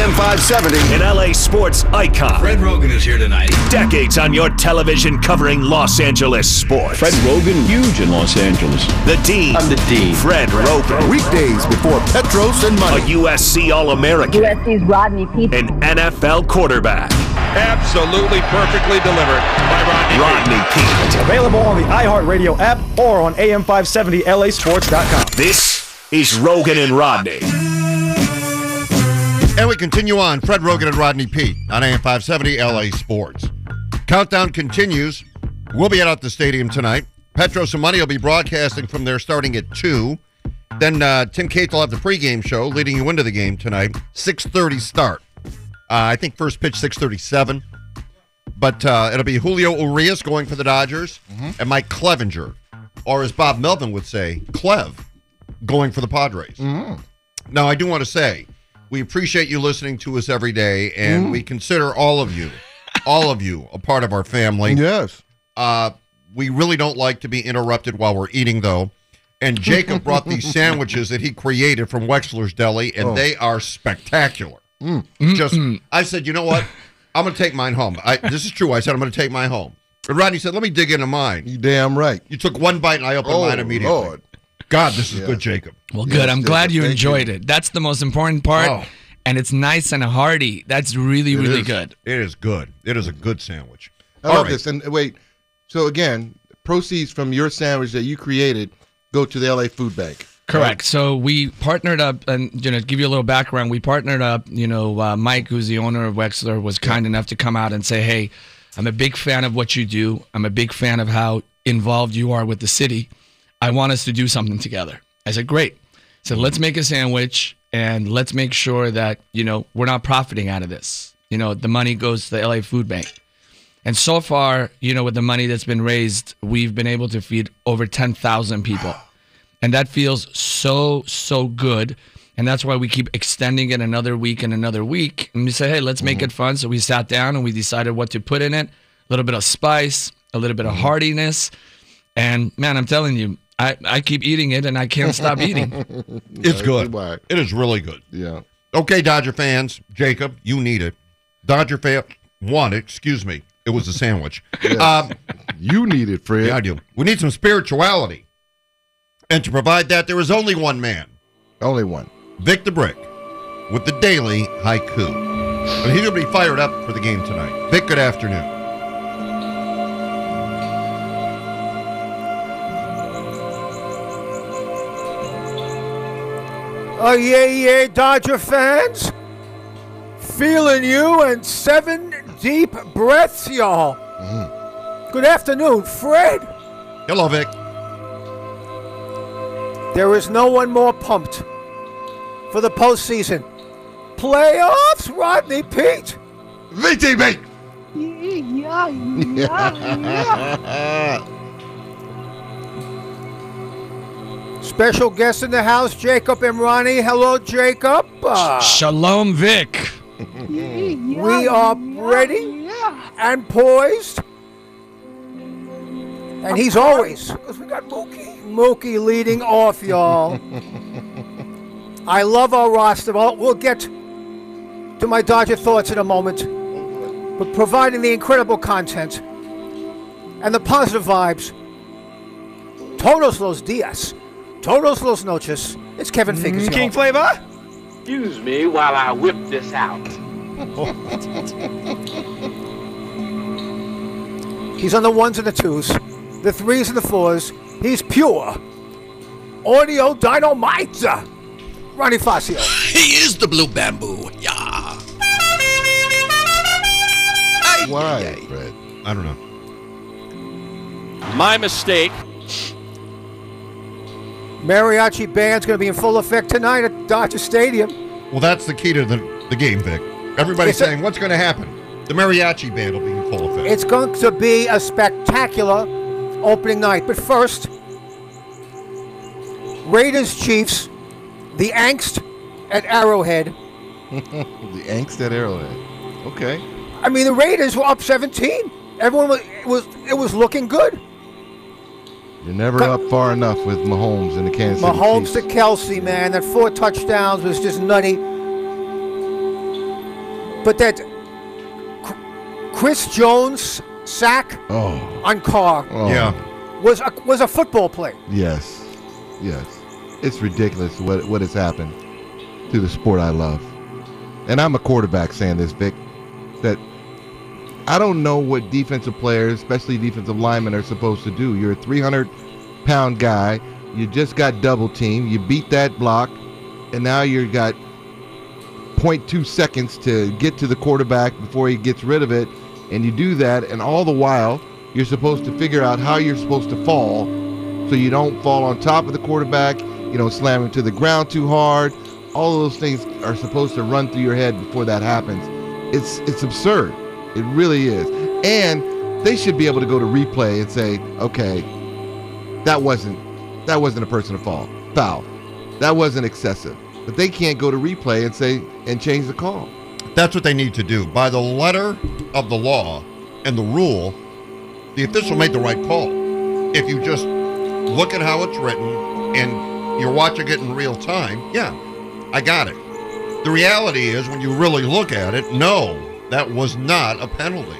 AM 570. An LA sports icon. Fred Roggin is here tonight. Decades on your television covering Los Angeles sports. Fred Roggin, huge in Los Angeles. The Dean. I'm the Dean. Fred Roggin. Weekdays before Petros and A USC All American. USC's Rodney Peete. An NFL quarterback. Absolutely perfectly delivered by Rodney. Rodney Peete. Available on the iHeartRadio app or on AM570LASports.com. This is Roggin and Rodney. And we continue on. Fred Roggin and Rodney Peete on AM 570 LA Sports. Countdown continues. We'll be out at the stadium tonight. Petros and Money will be broadcasting from there starting at 2. Then uh, Tim Cates will have the pregame show leading you into the game tonight. 6.30 start. Uh, I think first pitch 6.37. But uh, it'll be Julio Urias going for the Dodgers and Mike Clevinger, or as Bob Melvin would say, Clev, going for the Padres. Now, I do want to say, we appreciate you listening to us every day, and we consider all of you, all of you, a part of our family. Yes. Uh, we really don't like to be interrupted while we're eating, though. And Jacob brought these sandwiches that he created from Wexler's Deli, and Oh. they are spectacular. Just, I said, you know what? I'm going to take mine home. I, this is true. I said I'm going to take mine home. And Rodney said, let me dig into mine. You damn right. You took one bite, and I opened Oh, mine immediately. Lord. God, this is Yes. good, Jacob. Well, Yes, good. I'm Jacob, glad you thank enjoyed you. it. That's the most important part. Oh. And it's nice and hearty. That's really, It really is. good. It is good. It is a good sandwich. I All love right. this. And wait, so again, proceeds from your sandwich that you created go to the LA Food Bank. Correct. So we partnered up, and you know, to give you a little background, we partnered up. You know, uh, Mike, who's the owner of Wexler, was kind enough to come out and say, "Hey, I'm a big fan of what you do. I'm a big fan of how involved you are with the city. I want us to do something together." I said, "Great." So let's make a sandwich and let's make sure that you know we're not profiting out of this. You know, the money goes to the LA Food Bank. And so far, you know, with the money that's been raised, we've been able to feed over 10,000 people. And that feels so, so good. And that's why we keep extending it another week and another week. And we say, hey, let's make mm-hmm. it fun. So we sat down and we decided what to put in it a little bit of spice, a little bit of mm-hmm. heartiness. And man, I'm telling you, I, I keep eating it and I can't stop eating. It's good. It is really good. Yeah. Okay, Dodger fans, Jacob, you need it. Dodger fan want it. Excuse me. It was a sandwich. um, You need it, Fred. yeah, I do. We need some spirituality. And to provide that, there is only one man, Only one. Vic the Brick, with the daily haiku. And he's going to be fired up for the game tonight. Vic, good afternoon. Oh, yeah, yeah, Dodger fans. Feeling you and seven deep breaths, y'all. Mm. Good afternoon, Fred. Hello, Vic. There is no one more pumped for the postseason. Playoffs, Rodney Peete. VTB! Special guest in the house, Jacob Emrani. Hello, Jacob. Uh, Shalom, Vic. we are ready and poised. And he's always, because we got Mookie. Mookie leading off, y'all. I love our roster. Well, we'll get to my Dodger thoughts in a moment. But providing the incredible content and the positive vibes, todos los días, todos los noches, it's Kevin mm, Figures. y'all. King Flavor? Excuse me while I whip this out. He's on the ones and the twos, the threes and the fours. He's pure. Audio dynamite. Ronnie Fascio. He is the blue bamboo. Yeah. Why, Fred? I don't know. My mistake. Mariachi band's going to be in full effect tonight at Dodger Stadium. Well, that's the key to the, the game, Vic. Everybody's sir. saying, what's going to happen? The mariachi band will be in full effect. It's going to be a spectacular opening night. But first, Raiders Chiefs, the angst at Arrowhead. the angst at Arrowhead. Okay. I mean, the Raiders were up 17. Everyone was it was it was looking good. You're never up far enough with Mahomes and the Kansas City Mahomes Chiefs. to Kelce, man, that four touchdowns was just nutty. But that Chris Jones sack Oh. on Carr oh. yeah. was a, was a football play. Yes. Yes. It's ridiculous what what has happened to the sport I love. And I'm a quarterback saying this, Vic, that I don't know what defensive players, especially defensive linemen, are supposed to do. You're a 300 pound guy. You just got double teamed. You beat that block, and now you've got 0.2 seconds to get to the quarterback before he gets rid of it. And you do that, and all the while, you're supposed to figure out how you're supposed to fall so you don't fall on top of the quarterback, you know, slam him to the ground too hard. All of those things are supposed to run through your head before that happens. It's it's absurd. It really is. And they should be able to go to replay and say, okay, that wasn't that wasn't a personal fall. Foul. That wasn't excessive. But they can't go to replay and say and change the call. That's what they need to do. By the letter of the law and the rule, the official made the right call. If you just look at how it's written and you're watching it in real time, yeah, I got it. The reality is, when you really look at it, no, that was not a penalty.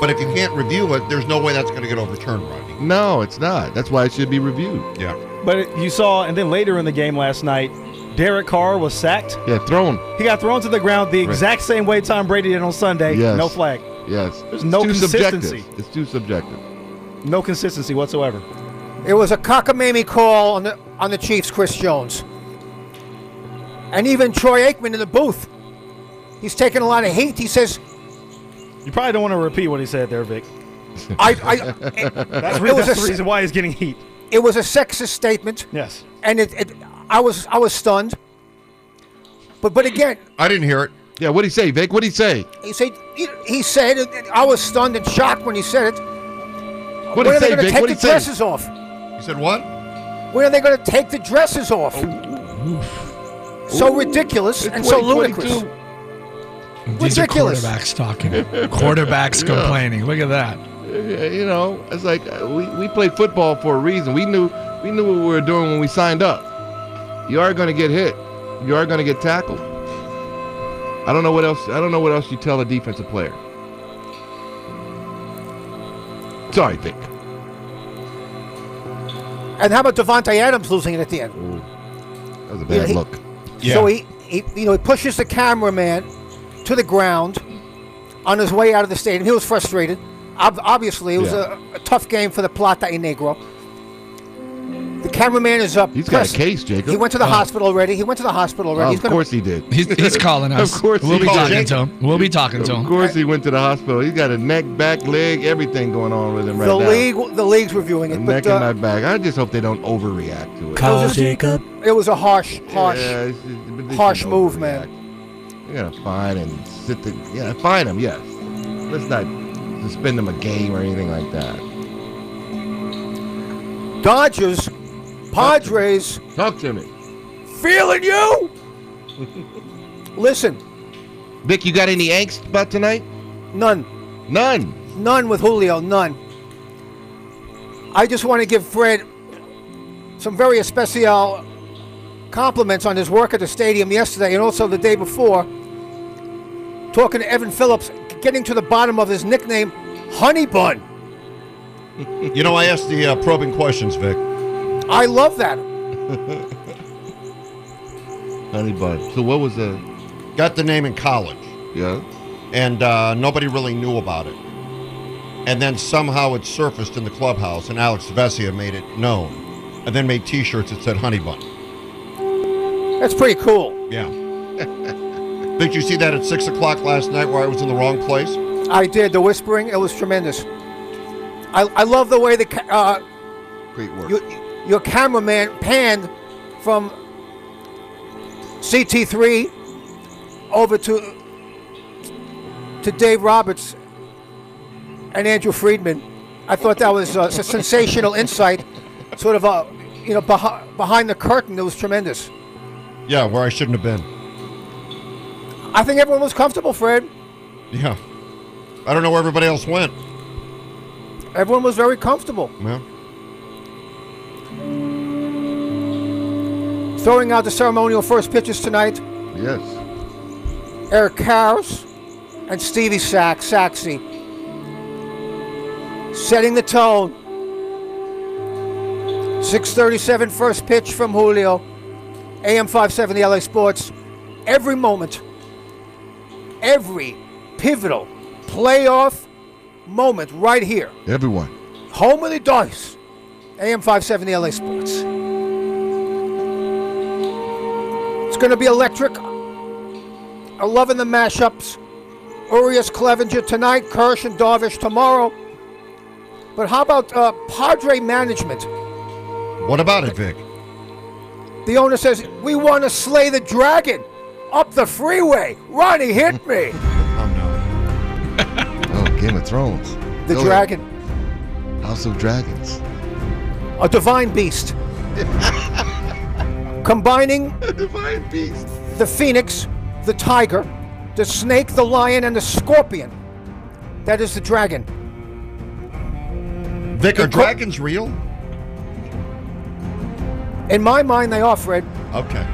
But if you can't review it, there's no way that's going to get overturned, Rodney. No, it's not. That's why it should be reviewed. Yeah. But you saw, and then later in the game last night, Derek Carr was sacked. Yeah, thrown. He got thrown to the ground the exact same way Tom Brady did on Sunday. Yes. No flag. Yes. There's It's no too consistency. subjective. It's too subjective. No consistency whatsoever. It was a cockamamie call on the on the Chiefs, Chris Jones. And even Troy Aikman in the booth. He's taking a lot of heat. He says, You probably don't want to repeat what he said there, Vic. I, I it, That's, really, re- that's a, the reason why he's getting heat. it was a sexist statement, Yes. and it, it I was I was stunned. But but again, I didn't hear it. Yeah, what did he say, Vic? What did he say? he said he, he said I was stunned and shocked when he said it. What'd when he are they say, going to Vic? take What'd the he say? dresses off? He said what? When are they going to take the dresses off? Oh, so ridiculous and so ludicrous. These are quarterbacks talking. quarterbacks Yeah. complaining. Look at that. You know, it's like uh, we, we play football for a reason. We knew we knew what we were doing when we signed up. You are going to get hit. You are going to get tackled. I don't know what else. I don't know what else you tell a defensive player. Sorry, Vic. And how about Davante Adams losing it at the end? That was a Yeah, bad he- look. So he, he, you know, he pushes the cameraman to the ground on his way out of the stadium. He was frustrated. Ob- obviously, it was Yeah. a, a tough game for the Plata y Negro. The cameraman is up. He's got a case, Jacob. He went to the Oh. hospital already. He went to the hospital already. Oh, He's of gonna- course he did. He's, he's calling us. Of course we'll he be did. talking to him. We'll be talking to him. Of course he went to the hospital. He's got a neck, back, leg, everything going on with him right the now. league, the league's reviewing A it, neck but in uh, my back. I just hope they don't overreact to it. Call Jacob. It was a harsh, harsh, Yeah, it's just- harsh shouldn't move, man. You gotta fine and sit the yeah, find him, yes. Let's not suspend him a game or anything like that. Dodgers, Padres, Talk to me. feeling you. Listen, Vic, you got any angst about tonight? none. None. None with Julio, none. I just want to give Fred some very especial compliments on his work at the stadium yesterday and also the day before. Talking to Evan Phillips, getting to the bottom of his nickname, Honey Bun. You know, I asked the uh, probing questions, Vic. I love that. Honey bun. So what was the Got the name in college, yeah? and uh, nobody really knew about it. And then somehow it surfaced in the clubhouse, and Alex Vesia made it known, and then made T-shirts that said "Honey Bun." That's pretty cool. Yeah. Did you see that at six o'clock last night, where I was in the wrong place? I did. The whispering, it was tremendous. I, I love the way the ca- uh, Great work. your, your cameraman panned from CT3 over to to Dave Roberts and Andrew Friedman. I thought that was uh, a sensational insight, sort of a, you know, beh- behind the curtain. It was tremendous. Yeah, where I shouldn't have been. I think everyone was comfortable, Fred. Yeah. I don't know where everybody else went. Everyone was very comfortable. Yeah. Throwing out the ceremonial first pitches tonight, Yes. Eric Karros and Stevie Sax, Saxy. Setting the tone. 637 first pitch from Julio. AM 570 LA Sports. Every moment, every pivotal playoff moment right here. Everyone. Home of the dice. AM 570 LA Sports. It's going to be electric. I'm loving the mashups. Urias Clevinger tonight, Kersh and Darvish tomorrow. But how about uh, Padre management? What about it, Vic? The owner says, We want to slay the dragon up the freeway. Ronnie hit oh, me. Oh, Game of Thrones. The Go dragon, ahead. House of Dragons. a divine beast. Combining a Divine beast. the phoenix, the tiger, the snake, the lion, and the scorpion. That is the dragon. Vic, are Inco- dragons real? In my mind, they are, Fred. Okay.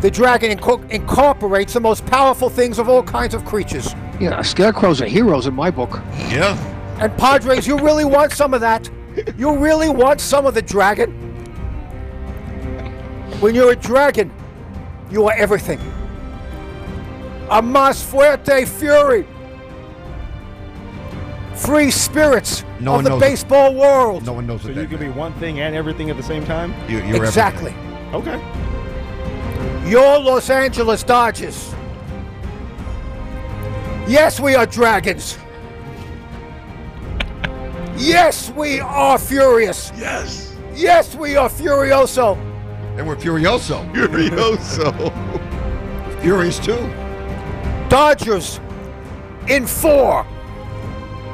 The dragon inco- incorporates the most powerful things of all kinds of creatures. Yeah, scarecrows are heroes in my book. Yeah. And Padres, you really want some of that? You really want some of the dragon? When you're a dragon, you are everything. A más fuerte fury. Free spirits No of one the knows- baseball world. No one knows So what you can be one thing and everything at the same time? You, you're exactly. Okay. Your Los Angeles Dodgers. Yes, we are dragons. Yes, we are furious. Yes. Yes, we are furioso. And we're Furioso. Furioso. Furious too. Dodgers in four.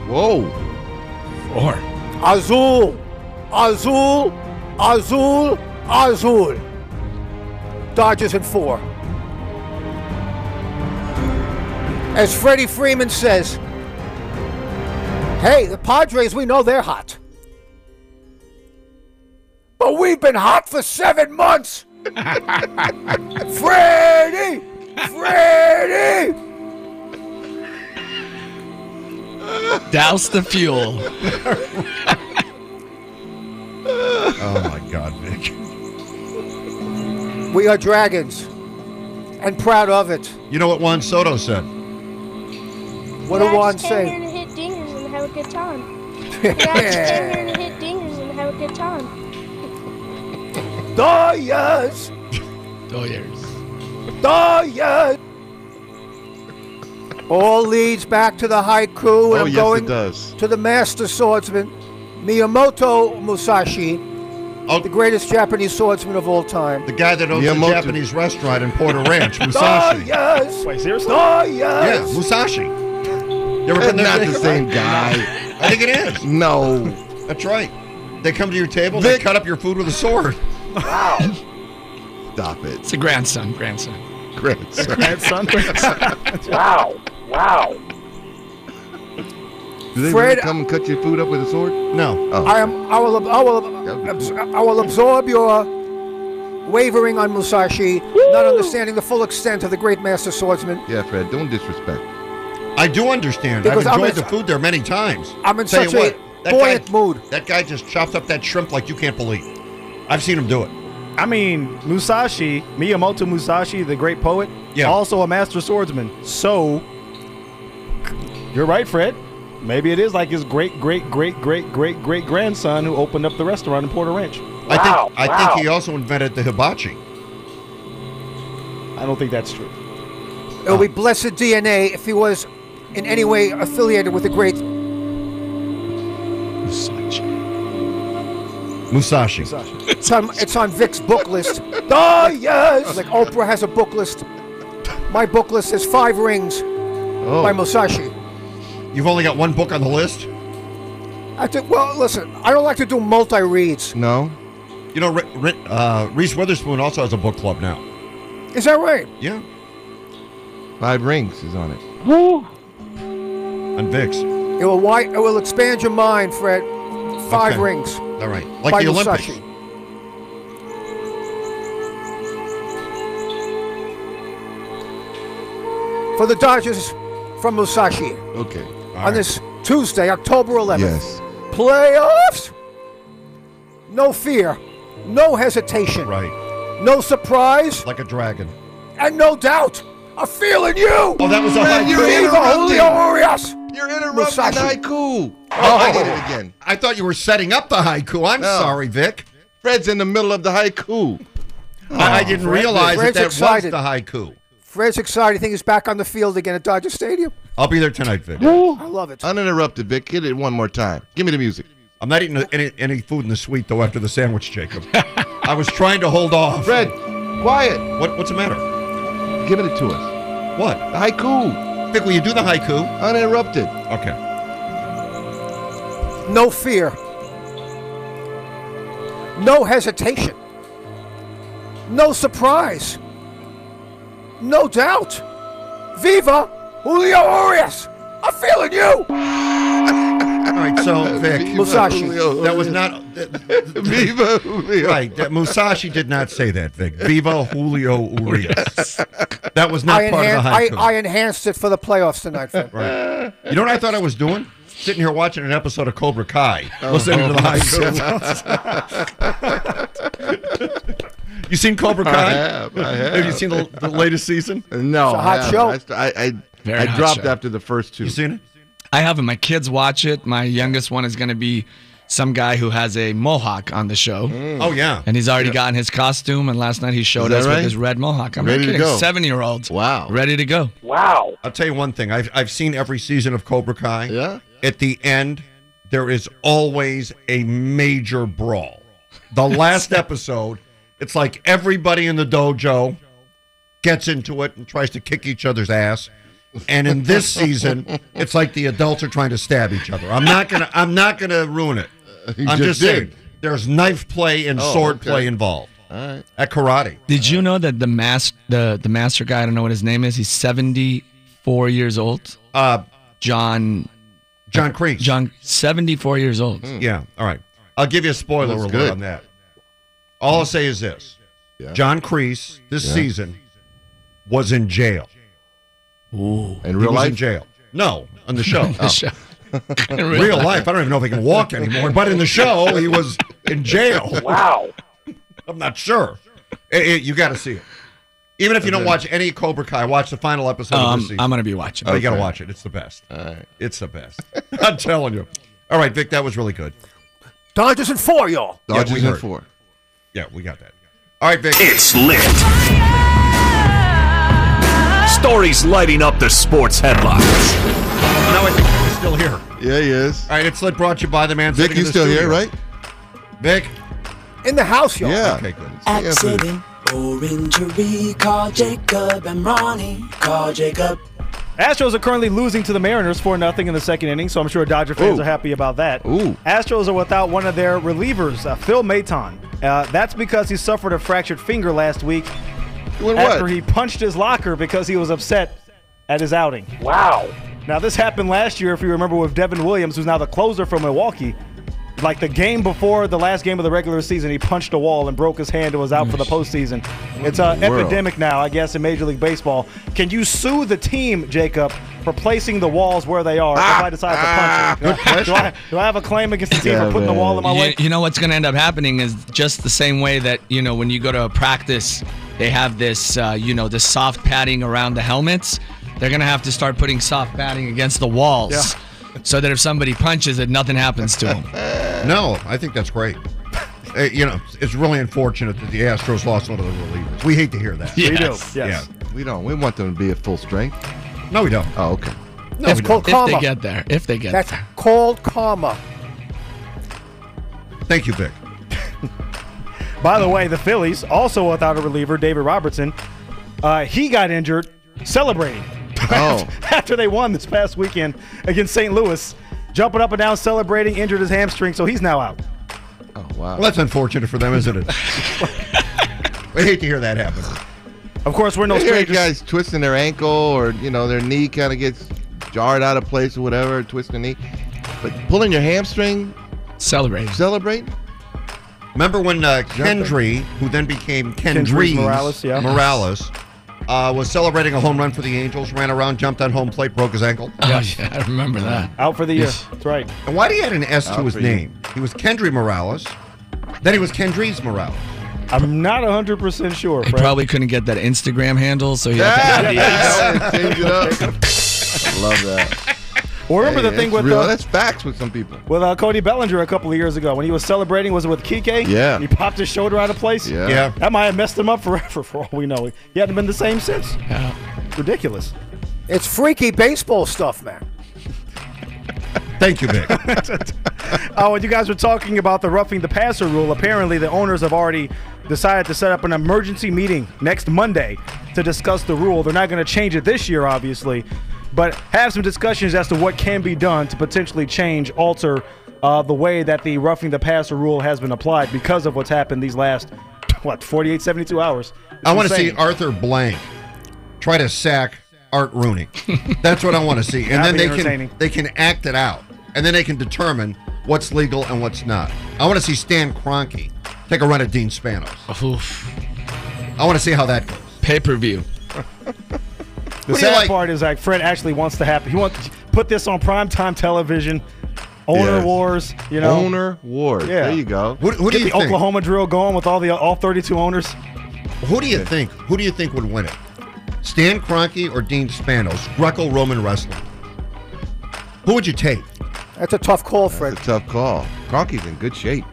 Whoa. Four. Azul, Azul, Azul, Azul. Dodgers in four. As Freddie Freeman says, hey, the Padres, we know they're hot. But we've been hot for seven months. Freddie! Freddie! douse the fuel. Oh my God, Vic. We are dragons and proud of it. You know what Juan Soto said? What did Juan Just came here say? to hit dingers and have a good time. We just came here to hit dingers and have a good time. Dodgers! Doyers. Dodgers! All leads back to the haiku, and Oh, I'm yes, going it does. to the master swordsman, Miyamoto Musashi, Oh, the greatest Japanese swordsman of all time. the guy that owns Miyamoto. the Japanese restaurant in Porter Ranch, ah, Musashi. Dodgers! Wait, seriously? Ah, Dodgers! Yeah, Musashi. You ever been there? not the same guy. I think it is. No. That's right. They come to your table, they cut up your food with a sword. Wow. Stop it. It's a grandson. Grandson. Grandson. Grandson? Wow. Wow. Do they Fred- really come and cut your food up with a sword? No. Oh. I am. I will. I will. abs- I will absorb your wavering on Musashi, not understanding the full extent of the great master swordsman. Yeah, Fred, don't disrespect. I do understand. Because I've enjoyed in- the food there many times. I'm in Tell such you a what, buoyant guy, mood. That guy just chopped up that shrimp like you can't believe. I've seen him do it. I mean, Musashi, Miyamoto Musashi, the great poet, Yeah. also a master swordsman. So, you're right, Fred. Maybe it is like his great, great, great, great, great, great grandson who opened up the restaurant in Porter Ranch. I think I wow. think he also invented the hibachi. I don't think that's true. It would be blessed DNA if he was in any way affiliated with the great. Musashi. It's on, it's on Vic's book list. Oh yes, like Oprah has a book list. My book list has five rings, Oh. by Musashi. You've only got one book on the list? I think. Well, listen, I don't like to do multi reads. No. You know, Ri- Ri- uh, Reese Witherspoon also has a book club now. Is that right? Yeah. Five Rings is on it. And Vicks. It will wi- It will expand your mind, Fred. Five Okay. rings. All right. Like by the Olympics. Musashi. For the Dodgers from Musashi Okay. On this Tuesday, October 11th. Yes. Playoffs. No fear, no hesitation, Right. no surprise, Like a dragon. and no doubt. A feeling you. Oh, that was a Man, you're haiku. Interrupting. Julio Urias. You're interrupting Musashi. haiku. Oh, oh I oh. did it again. I thought you were setting up the haiku. I'm No. sorry, Vic. Fred's in the middle of the haiku. I, I didn't Fred- realize that that excited. was the haiku. Fred's excited. I think he's back on the field again at Dodger Stadium. I'll be there tonight, Vic. I love it. Uninterrupted, Vic. Hit it one more time. Give me the music. I'm not eating any, any food in the suite, though, after the sandwich, Jacob. I was trying to hold off. Fred, quiet. What, what's the matter? Give it to us. What? The haiku. Vic, will you do the haiku? Uninterrupted. Okay. No fear, no hesitation, no surprise, no doubt. Viva Julio Urias. I'm feeling you. All right, so, Vic. Musashi. That was not. Viva Julio. Right. That Musashi did not say that, Vic. Viva Julio Urias. That was not I, part enhan- of the I, haiku. I enhanced it for the playoffs tonight. Fred. Right. You know what I thought I was doing? Sitting here watching an episode of Cobra Kai, listening to the haiku. you seen Cobra Kai? I have, I have. you seen the, the latest season? No, It's a I hot haven't. show. I, st- I, I, Very I hot dropped show. after the first two. You seen it? I haven't. My kids watch it. My youngest one is going to be some guy who has a mohawk on the show. Mm. Oh yeah. And he's already gotten his costume, and last night he showed us right? with his red mohawk. I'm Ready not to go. Seven year old. Wow. Ready to go. Wow. I'll tell you one thing. I've I've seen every season of Cobra Kai. Yeah? At the end, there is always a major brawl. The last episode, it's like everybody in the dojo gets into it and tries to kick each other's ass. And in this season, it's like the adults are trying to stab each other. I'm not gonna I'm not gonna ruin it. You I'm just just, saying there's knife play and Oh, sword okay. play involved. All right. At karate. Did you know that the mas- the the master guy? I don't know what his name is. He's 74 years old. Uh John John Kreese. John 74 years old. Yeah. All right. I'll give you a spoiler That's alert good. on that. All I'll say is this: Yeah. John Kreese this Yeah. season was in jail. Ooh. In He real was life? in jail. No, on the show. The show. In In real life, I don't even know if he can walk anymore. But in the show, he was in jail. Wow. I'm not sure. Eh, eh, you got to see it. Even if you don't watch any Cobra Kai, watch the final episode of Um, this season. I'm gonna be watching. Oh, you got to watch it. It's the best. All right. It's the best. I'm telling you. All right, Vic, that was really good. Dodgers in four, y'all. Yeah, Dodgers we in heard. four. Yeah, we got that. All right, Vic. It's lit. Stories lighting up the sports headlines. Now I think Vic is still here. Yeah, he is. All right, it's lit brought to you by the man Vic, sitting you the still here, right? Vic? In the house, y'all. Yeah. Okay, good. Accident or injury, call Jacob and Ronnie. Call Jacob. Astros are currently losing to the Mariners 4 0 in the second inning, so I'm sure Dodger fans Ooh. are happy about that. Ooh. Astros are without one of their relievers, uh, Phil Maton. Uh, that's because he suffered a fractured finger last week Doing after what? he punched his locker because he was upset at his outing. Wow. Now, this happened last year, if you remember, with Devin Williams, who's now the closer for Milwaukee. Like the game before the last game of the regular season, he punched a wall and broke his hand and was out for the postseason. It's an epidemic now, I guess, in Major League Baseball. Can you sue the team, Jacob, for placing the walls where they are if I decide to punch it? Good question. Do I, do I have a claim against the team Yeah, for putting the wall in my You, way? you know what's going to end up happening is just the same way that you know when you go to a practice, they have this uh, you know this soft padding around the helmets. They're going to have to start putting soft padding against the walls, so that if somebody punches it, nothing happens to them. No, I think that's great. You know, it's really unfortunate that the Astros lost one of the relievers. We hate to hear that. We do. Yes. Yes. We don't. We want them to be at full strength. No, we don't. Oh, okay. No, That's we called don't. If they get there, if they get That's there. called karma. Thank you, Vic. By the way, the Phillies, also without a reliever, David Robertson, uh, he got injured celebrating. Oh. after they won this past weekend against St. Louis, jumping up and down, celebrating, injured his hamstring, so he's now out. Oh wow. Well, that's unfortunate for them, isn't it? we hate to hear that happen. Of course, we're no You hear strangers. guys twisting their ankle or you know their knee kind of gets jarred out of place or whatever, twist their knee. But pulling your hamstring, Celebrate. celebrate. Remember when uh, Kendry, who then became Kendrys Kendrys Morales, yeah. Morales, uh, was celebrating a home run for the Angels, ran around, jumped on home plate, broke his ankle. Oh, yeah, I remember that. Out for the year. That's right. And why did he add an S Out to his for you. name? He was Kendry Morales. Then he was Kendrys Morales. I'm not 100% sure, He Fred. probably couldn't get that Instagram handle, so he had to add the Change it up. I love that. Well, remember Hey, the thing with real. uh, that's facts with some people. with uh, Cody Bellinger a couple of years ago when he was celebrating? Was it with Kike? Yeah. He popped his shoulder out of place. Yeah. Yeah. That might have messed him up forever, for all we know. He hadn't been the same since. Yeah. Ridiculous. It's freaky baseball stuff, man. Thank you, Vic. Oh, and you guys were talking about the roughing the passer rule. Apparently, the owners have already decided to set up an emergency meeting next Monday to discuss the rule. They're not going to change it this year, obviously, but have some discussions as to what can be done to potentially change, alter uh, the way that the roughing the passer rule has been applied because of what's happened these last, what, 48, 72 hours. It's I want to see. Arthur Blank try to sack Art Rooney. That's what I want to see, and then they can they can act it out, and then they can determine what's legal and what's not. I want to see Stan Kroenke take a run at Dean Spanos. Oof. I want to see how that goes. Pay per view. The What sad like? part is like Fred actually wants to happen. He wants to put this on primetime television. Owner Yes. wars, you know. Owner wars. Yeah. There you go. Who, who do Get you the think? Oklahoma drill going with all the all 32 owners. Who do you think? Who do you think would win it? Stan Kroenke or Dean Spanos? Greco-Roman wrestling. Who would you take? That's a tough call, Fred. It's a tough call. Kroenke's in good shape.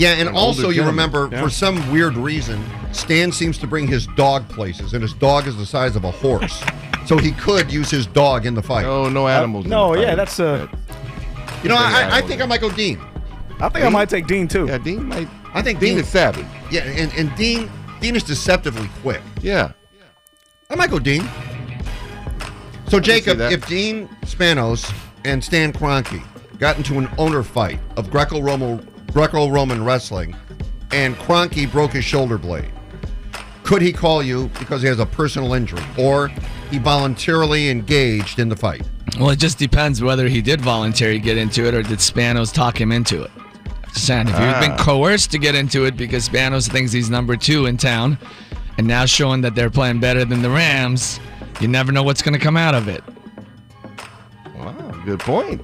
Yeah, and An also you remember Yeah. for some weird reason, Stan seems to bring his dog places, and his dog is the size of a horse, so he could use his dog in the fight. Oh, no animals. in no, the yeah, fight. that's uh you know, I, I think I might go Dean. I think I might take Dean too. Yeah, Dean might. I think Dean Dean, is savvy. yeah, and, and Dean Dean is deceptively quick. Yeah. I might go Dean. So Jacob, if Dean Spanos and Stan Kroenke got into an owner fight of Greco-Roman Greco-Roman wrestling, and Kroenke broke his shoulder blade, could he call you because he has a personal injury, or he voluntarily engaged in the fight? Well, it just depends whether he did voluntarily get into it or did Spanos talk him into it. Just saying, if you've been Ah. coerced to get into it because Spanos thinks he's number two in town, and now showing that they're playing better than the Rams, you never know what's going to come out of it. Wow. Good point.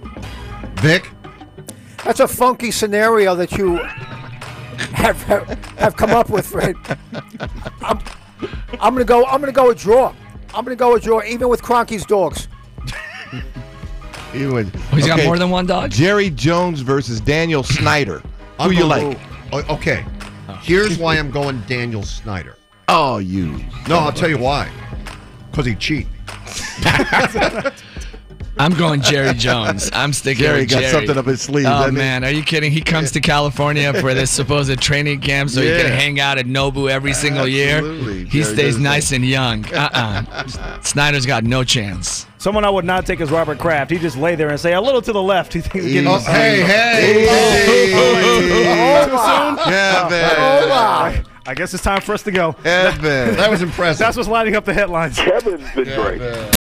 Vic, That's a funky scenario that you have have come up with, Fred. I'm, I'm gonna go. I'm gonna go a draw. I'm gonna go a draw, even with Kroenke's dogs. He would- Oh, he's got more than one dog? Jerry Jones versus Daniel Snyder. Who you like? O- Okay, here's why I'm going Daniel Snyder. Oh, you. No, I'll tell you why. Because he cheat. I'm going Jerry Jones. I'm sticking Jerry with got Jerry. something up his sleeve, Oh doesn't he? man, are you kidding? He comes to California for this supposed training camp so he can hang out at Nobu every single year. Absolutely. He Jerry stays does nice and young. Uh-uh. Snyder's got no chance. Someone I would not take is Robert Kraft. He just lay there and say a little to the left. He thinks he's getting Oh, hey, hey, Too soon? Kevin. Oh my! I guess it's time for us to go. Evan. That was impressive. That's what's lining up the headlines. Kevin's been great.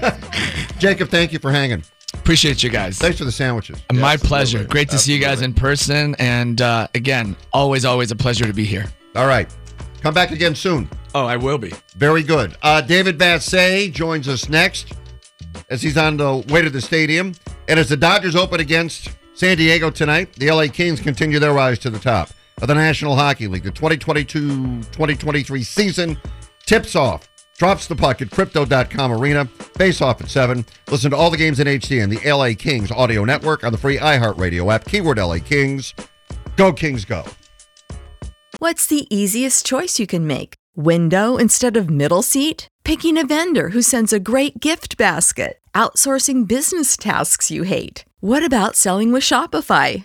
Jacob, thank you for hanging. Appreciate you guys. Thanks for the sandwiches. My Yes, pleasure. absolutely. Great to see you guys in person. And uh, again, always, always a pleasure to be here. All right. Come back again soon. Oh, I will be. Very good. Uh, David Vassegh joins us next as he's on the way to the stadium. And as the Dodgers open against San Diego tonight, the LA Kings continue their rise to the top of the National Hockey League. The 2022 2023 season tips off drops the puck at Crypto.com Arena. Face off at 7. Listen to all the games in HD and the LA Kings audio network on the free iHeartRadio app. Keyword LA Kings. Go, Kings, go. What's the easiest choice you can make? Window instead of middle seat? Picking a vendor who sends a great gift basket? Outsourcing business tasks you hate? What about selling with Shopify?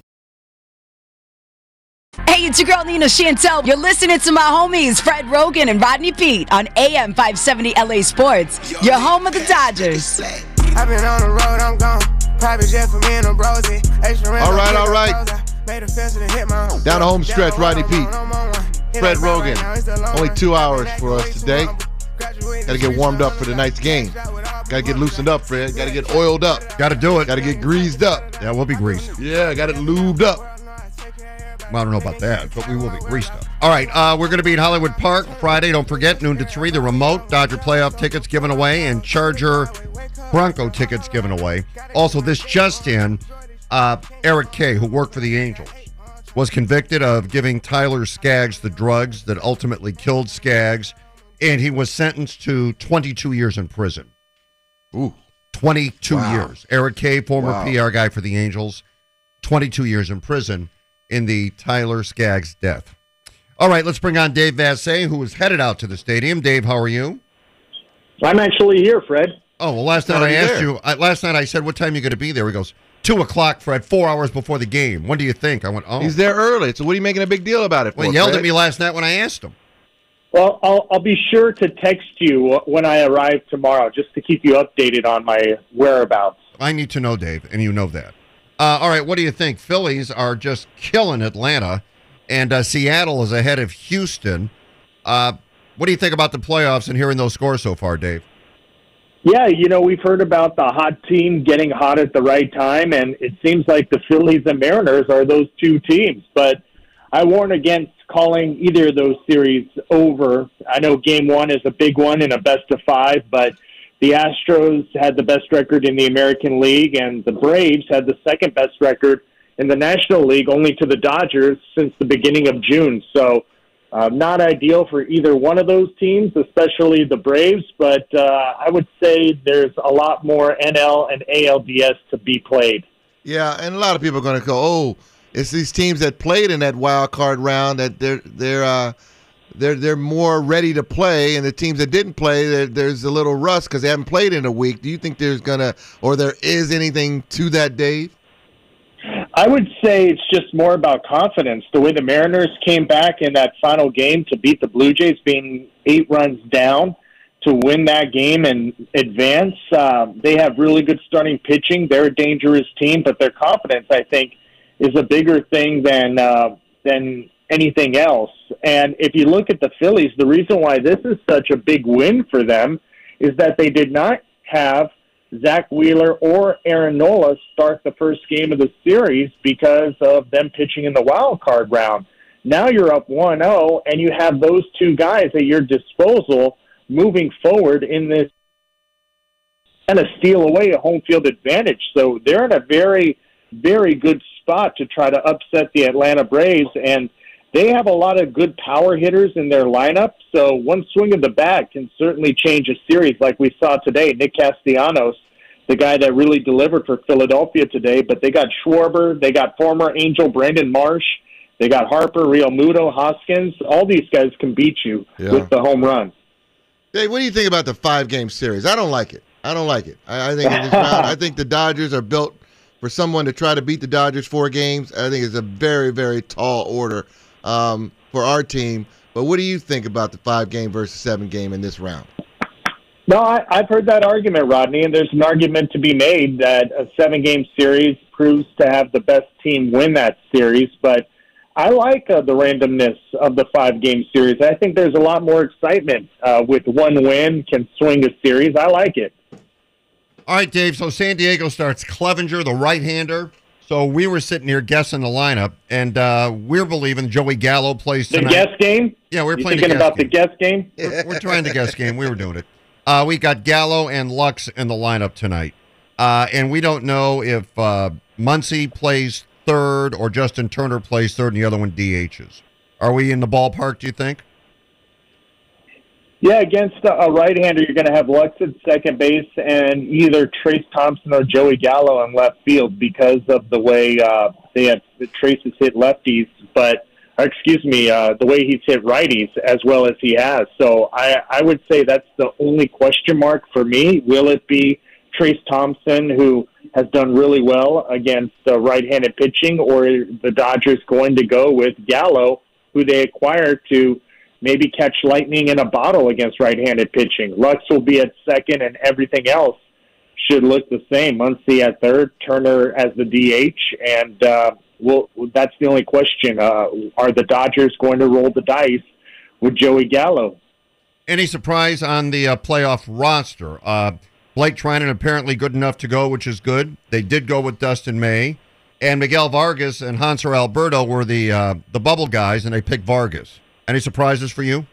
Hey, it's your girl Nina Chantel. You're listening to my homies Fred Roggin and Rodney Peete on AM 570 LA Sports. Your home of the Dodgers. I've been on the road, I'm gone. Private jet for me and a brosy. All right, all right. Down the home stretch, Rodney Peete. Fred Roggin. Only two hours for us today. Got to get warmed up for tonight's game. Got to get loosened up, Fred. Got to get oiled up. Got to do it. Got to get greased up. Yeah, we'll be greased. Yeah, got it lubed up. Well, I don't know about that, but we will be greased up. All right, uh, we're going to be in Hollywood Park Friday. Don't forget, noon to 3, the remote Dodger playoff tickets given away and Charger Bronco tickets given away. Also, this just in, uh, Eric Kay, who worked for the Angels, was convicted of giving Tyler Skaggs the drugs that ultimately killed Skaggs, and he was sentenced to 22 years in prison. Ooh. 22 Wow. years. Eric Kay, former Wow. PR guy for the Angels, 22 years in prison in the Tyler Skaggs death. All right, let's bring on Dave Vassegh, who is headed out to the stadium. Dave, how are you? I'm actually here, Fred. Oh well, last night I asked there. you. I, last night I said, "What time are you going to be there?" He goes, two o'clock, Fred. Four hours before the game. When do you think?" I went, "Oh, He's there early. So what are you making a big deal about it for? Well, he yelled Fred? at me last night when I asked him. Well, I'll, I'll be sure to text you when I arrive tomorrow, just to keep you updated on my whereabouts. I need to know, Dave, and you know that. Uh, all right, what do you think? Phillies are just killing Atlanta, and uh, Seattle is ahead of Houston. Uh, what do you think about the playoffs and hearing those scores so far, Dave? Yeah, you know, we've heard about the hot team getting hot at the right time, and it seems like the Phillies and Mariners are those two teams. But I warn against calling either of those series over. I know game one is a big one in a best of five, but the Astros had the best record in the American League, and the Braves had the second best record in the National League, only to the Dodgers since the beginning of June. So, uh, not ideal for either one of those teams, especially the Braves. But uh, I would say there's a lot more NL and ALDS to be played. Yeah, and a lot of people are going to go, "Oh, it's these teams that played in that wild card round that they're they're uh, they're they're more ready to play, and the teams that didn't play, there- there's a little rust because they haven't played in a week." Do you think there's gonna or there is anything to that, Dave? I would say it's just more about confidence. The way the Mariners came back in that final game to beat the Blue Jays, being eight runs down to win that game and advance. Um, they have really good starting pitching. They're a dangerous team, but their confidence, I think, is a bigger thing than uh, than anything else. And if you look at the Phillies, the reason why this is such a big win for them is that they did not have Zack Wheeler or Aaron Nola start the first game of the series because of them pitching in the wild card round. Now you're up 1 0, and you have those two guys at your disposal moving forward in this kind of steal away a home field advantage. So they're in a very, very good spot to try to upset the Atlanta Braves. And they have a lot of good power hitters in their lineup. So one swing of the bat can certainly change a series, like we saw today. Nick Castellanos, the guy that really delivered for Philadelphia today. But they got Schwarber, they got former Angel Brandon Marsh, they got Harper, Realmuto, Hoskins. All these guys can beat you Yeah. with the home run. Hey, what do you think about the five game series? I don't like it. I don't like it. I, I think in this round, I think the Dodgers are built for someone to try to beat the Dodgers four games. I think it's a very, very tall order um, for our team. But what do you think about the five game versus seven game in this round? No, I, I've heard that argument, Rodney, and there's an argument to be made that a seven game series proves to have the best team win that series. But I like uh, the randomness of the five game series. I think there's a lot more excitement uh, with one win can swing a series. I like it. All right, Dave. So San Diego starts Clevinger, the right-hander. So we were sitting here guessing the lineup, and uh, we're believing Joey Gallo plays The tonight. guess game? Yeah, we're You playing thinking the guess about game. the guess game? We're, we're trying to guess game. We were doing it. Uh, we got Gallo and Lux in the lineup tonight, uh, and we don't know if uh, Muncy plays third or Justin Turner plays third, and the other one DHs. Are we in the ballpark? Do you think? Yeah, against a right-hander, you're going to have Lux at second base and either Trayce Thompson or Joey Gallo in left field because of the way uh, they have Trayce has hit lefties, but or excuse me, uh, the way he's hit righties as well as he has. So I, I would say that's the only question mark for me. Will it be Trayce Thompson, who has done really well against uh, right-handed pitching, or the Dodgers going to go with Gallo, who they acquired to maybe catch lightning in a bottle against right-handed pitching. Lux will be at second, and everything else should look the same. Muncy at third, Turner as the DH, and uh, well, that's the only question. Uh, are the Dodgers going to roll the dice with Joey Gallo? Any surprise on the uh, playoff roster? Uh, Blake Treinen apparently good enough to go, which is good. They did go with Dustin May, and Miguel Vargas and Hanser Alberto were the uh, the bubble guys, and they picked Vargas. Any surprises for you?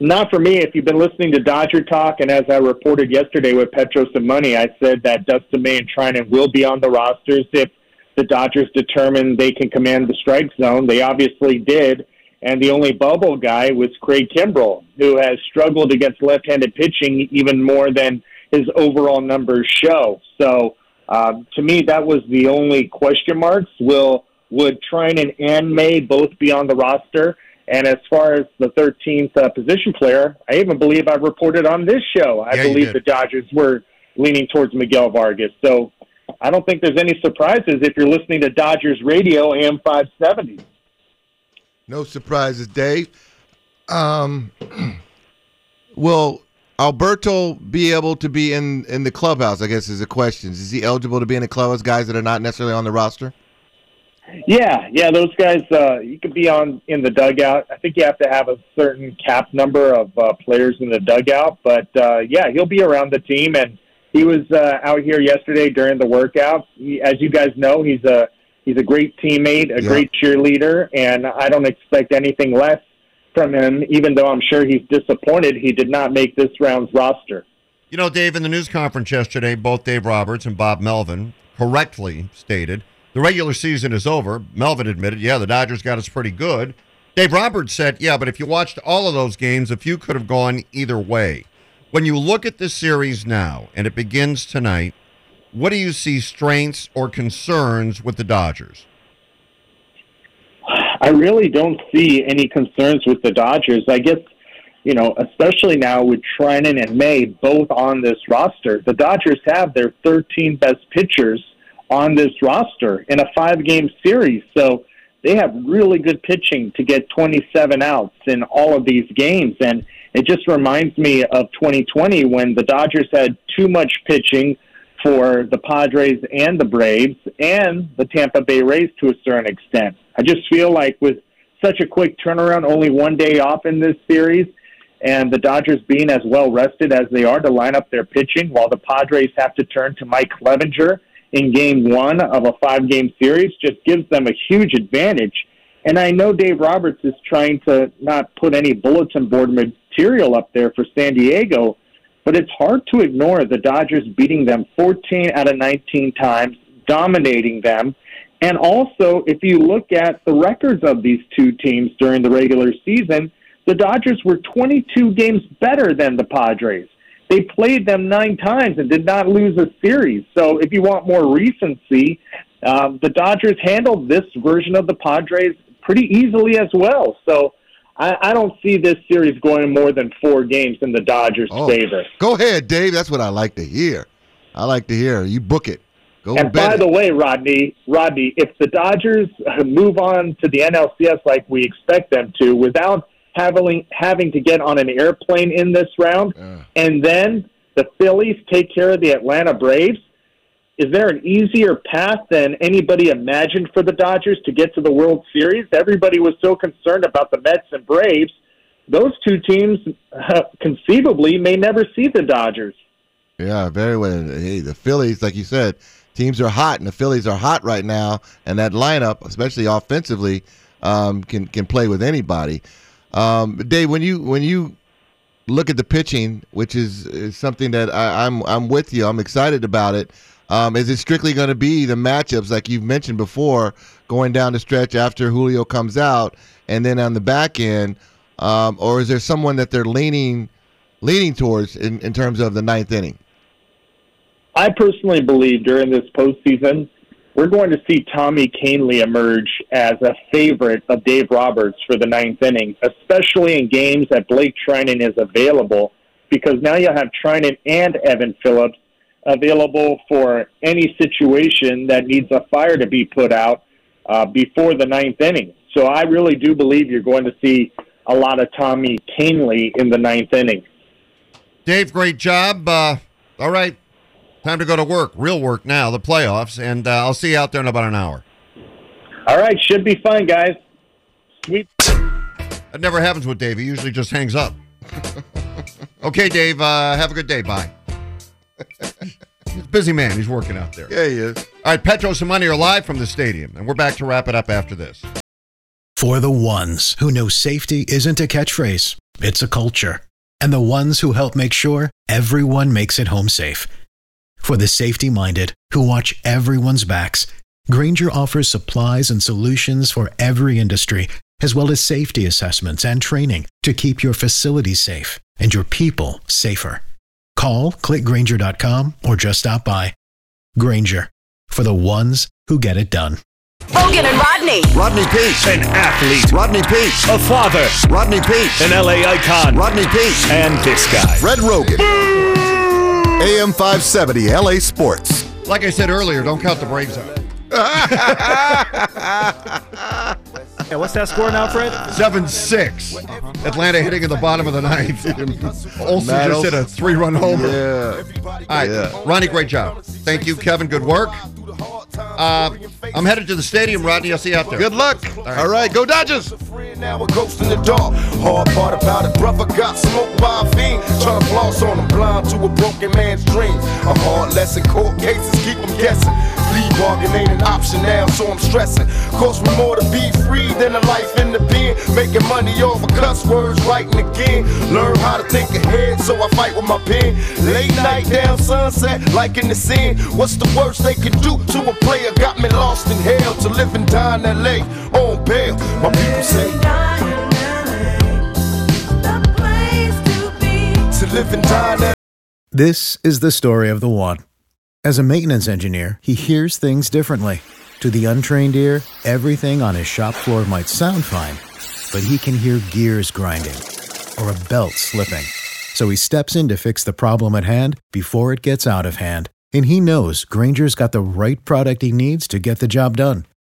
Not for me. If you've been listening to Dodger Talk, and as I reported yesterday with Petros and Money, I said that Dustin May and Treinen will be on the rosters if the Dodgers determine they can command the strike zone. They obviously did. And the only bubble guy was Craig Kimbrel, who has struggled against left-handed pitching even more than his overall numbers show. So um, to me, that was the only question marks. Will would Treinen and May both be on the roster? And as far as the 13th uh, position player, I even believe I reported on this show. I Yeah, believe the Dodgers were leaning towards Miguel Vargas. So I don't think there's any surprises if you're listening to Dodgers radio AM 570. No surprises, Dave. Um, will Alberto be able to be in in the clubhouse? I guess is the question. Is he eligible to be in the clubhouse? Guys that are not necessarily on the roster. Yeah, yeah, those guys. Uh, you could be on in the dugout. I think you have to have a certain cap number of uh, players in the dugout, but uh, yeah, he'll be around the team. And he was uh, out here yesterday during the workout. He, as you guys know, he's a he's a great teammate, a Yeah. great cheerleader, and I don't expect anything less from him. Even though I'm sure he's disappointed he did not make this round's roster. You know, Dave, in the news conference yesterday, both Dave Roberts and Bob Melvin correctly stated the regular season is over. Melvin admitted, yeah, the Dodgers got us pretty good. Dave Roberts said, yeah, but if you watched all of those games, a few could have gone either way. When you look at this series now, and it begins tonight, what do you see strengths or concerns with the Dodgers? I really don't see any concerns with the Dodgers. I guess, you know, especially now with Treinen and May both on this roster, the Dodgers have their 13 best pitchers on this roster in a five game series. So they have really good pitching to get 27 outs in all of these games. And it just reminds me of 2020 when the Dodgers had too much pitching for the Padres and the Braves and the Tampa Bay Rays to a certain extent. I just feel like with such a quick turnaround, only one day off in this series, and the Dodgers being as well rested as they are to line up their pitching, while the Padres have to turn to Mike Clevinger in game one of a five game series, just gives them a huge advantage. And I know Dave Roberts is trying to not put any bulletin board material up there for San Diego, but it's hard to ignore the Dodgers beating them 14 out of 19 times, dominating them, And also, if you look at the records of these two teams during the regular season, the Dodgers were 22 games better than the Padres. They played them nine times and did not lose a series. So, if you want more recency, um, the Dodgers handled this version of the Padres pretty easily as well. So, I, I don't see this series going more than four games in the Dodgers' Oh, favor. Go ahead, Dave. That's what I like to hear. I like to hear. You book it. Go and by it. the way, Rodney, Rodney, if the Dodgers move on to the NLCS like we expect them to, without having having to get on an airplane in this round, and then the Phillies take care of the Atlanta Braves, is there an easier path than anybody imagined for the Dodgers to get to the World Series? Everybody was so concerned about the Mets and Braves. Those two teams uh, conceivably may never see the Dodgers. Yeah, very well. Hey, the Phillies, like you said, teams are hot, and the Phillies are hot right now. And that lineup, especially offensively, um, can can play with anybody. Um, Dave, when you when you look at the pitching, which is, is something that I, I'm I'm with you. I'm excited about it. Um, is it strictly going to be the matchups like you've mentioned before, going down the stretch after Julio comes out, and then on the back end, um, or is there someone that they're leaning leaning towards in, in terms of the ninth inning? I personally believe during this postseason, we're going to see Tommy Kahnle emerge as a favorite of Dave Roberts for the ninth inning, especially in games that Blake Treinen is available, because now you'll have Treinen and Evan Phillips available for any situation that needs a fire to be put out uh, before the ninth inning. So I really do believe you're going to see a lot of Tommy Kahnle in the ninth inning. Dave, great job. Uh, all right, time to go to work, real work now, the playoffs, and uh, I'll see you out there in about an hour. All right, should be fun, guys. Sweet. That never happens with Dave. He usually just hangs up. okay, Dave, uh, have a good day. Bye. He's a busy man. He's working out there. Yeah, he is. All right, Petros and Money are live from the stadium, and we're back to wrap it up after this. For the ones who know safety isn't a catchphrase, it's a culture. And the ones who help make sure everyone makes it home safe. For the safety minded who watch everyone's backs, Grainger offers supplies and solutions for every industry, as well as safety assessments and training to keep your facilities safe and your people safer. Call clickgrainger.com or just stop by. Grainger for the ones who get it done. Roggin and Rodney. Rodney Peete. An athlete. Rodney Peete. A father. Rodney Peete. An LA icon. Rodney Peete. And this guy. Fred Roggin. AM 570 LA Sports. Like I said earlier, don't count the Braves out. Yeah, what's that score now, Fred? 7 6. Atlanta hitting in the bottom of the ninth. Olson Matt just hit a three run homer. Yeah. All right, Ronnie, great job. Thank you, Kevin. Good work. Uh, I'm headed to the stadium, Rodney. I'll see you out there. Good luck. All right, go Dodgers. Now a ghost in the dark. Hard part about it, brother got smoked by a fiend. Trying to floss on him, blind to a broken man's dream. A hard lesson, court cases keep him guessing. Plea bargain ain't an option now, so I'm stressing. Cost me more to be free than a life in the pen. Making money off of cuss words, writing again. Learn how to think ahead, so I fight with my pen. Late night down sunset, like in the scene. What's the worst they can do to a player? Got me lost in hell to live and die in LA on bail. My people say. This is the story of the one. As a maintenance engineer, he hears things differently. To the untrained ear, everything on his shop floor might sound fine, but he can hear gears grinding or a belt slipping. So he steps in to fix the problem at hand before it gets out of hand. And he knows Grainger's got the right product he needs to get the job done,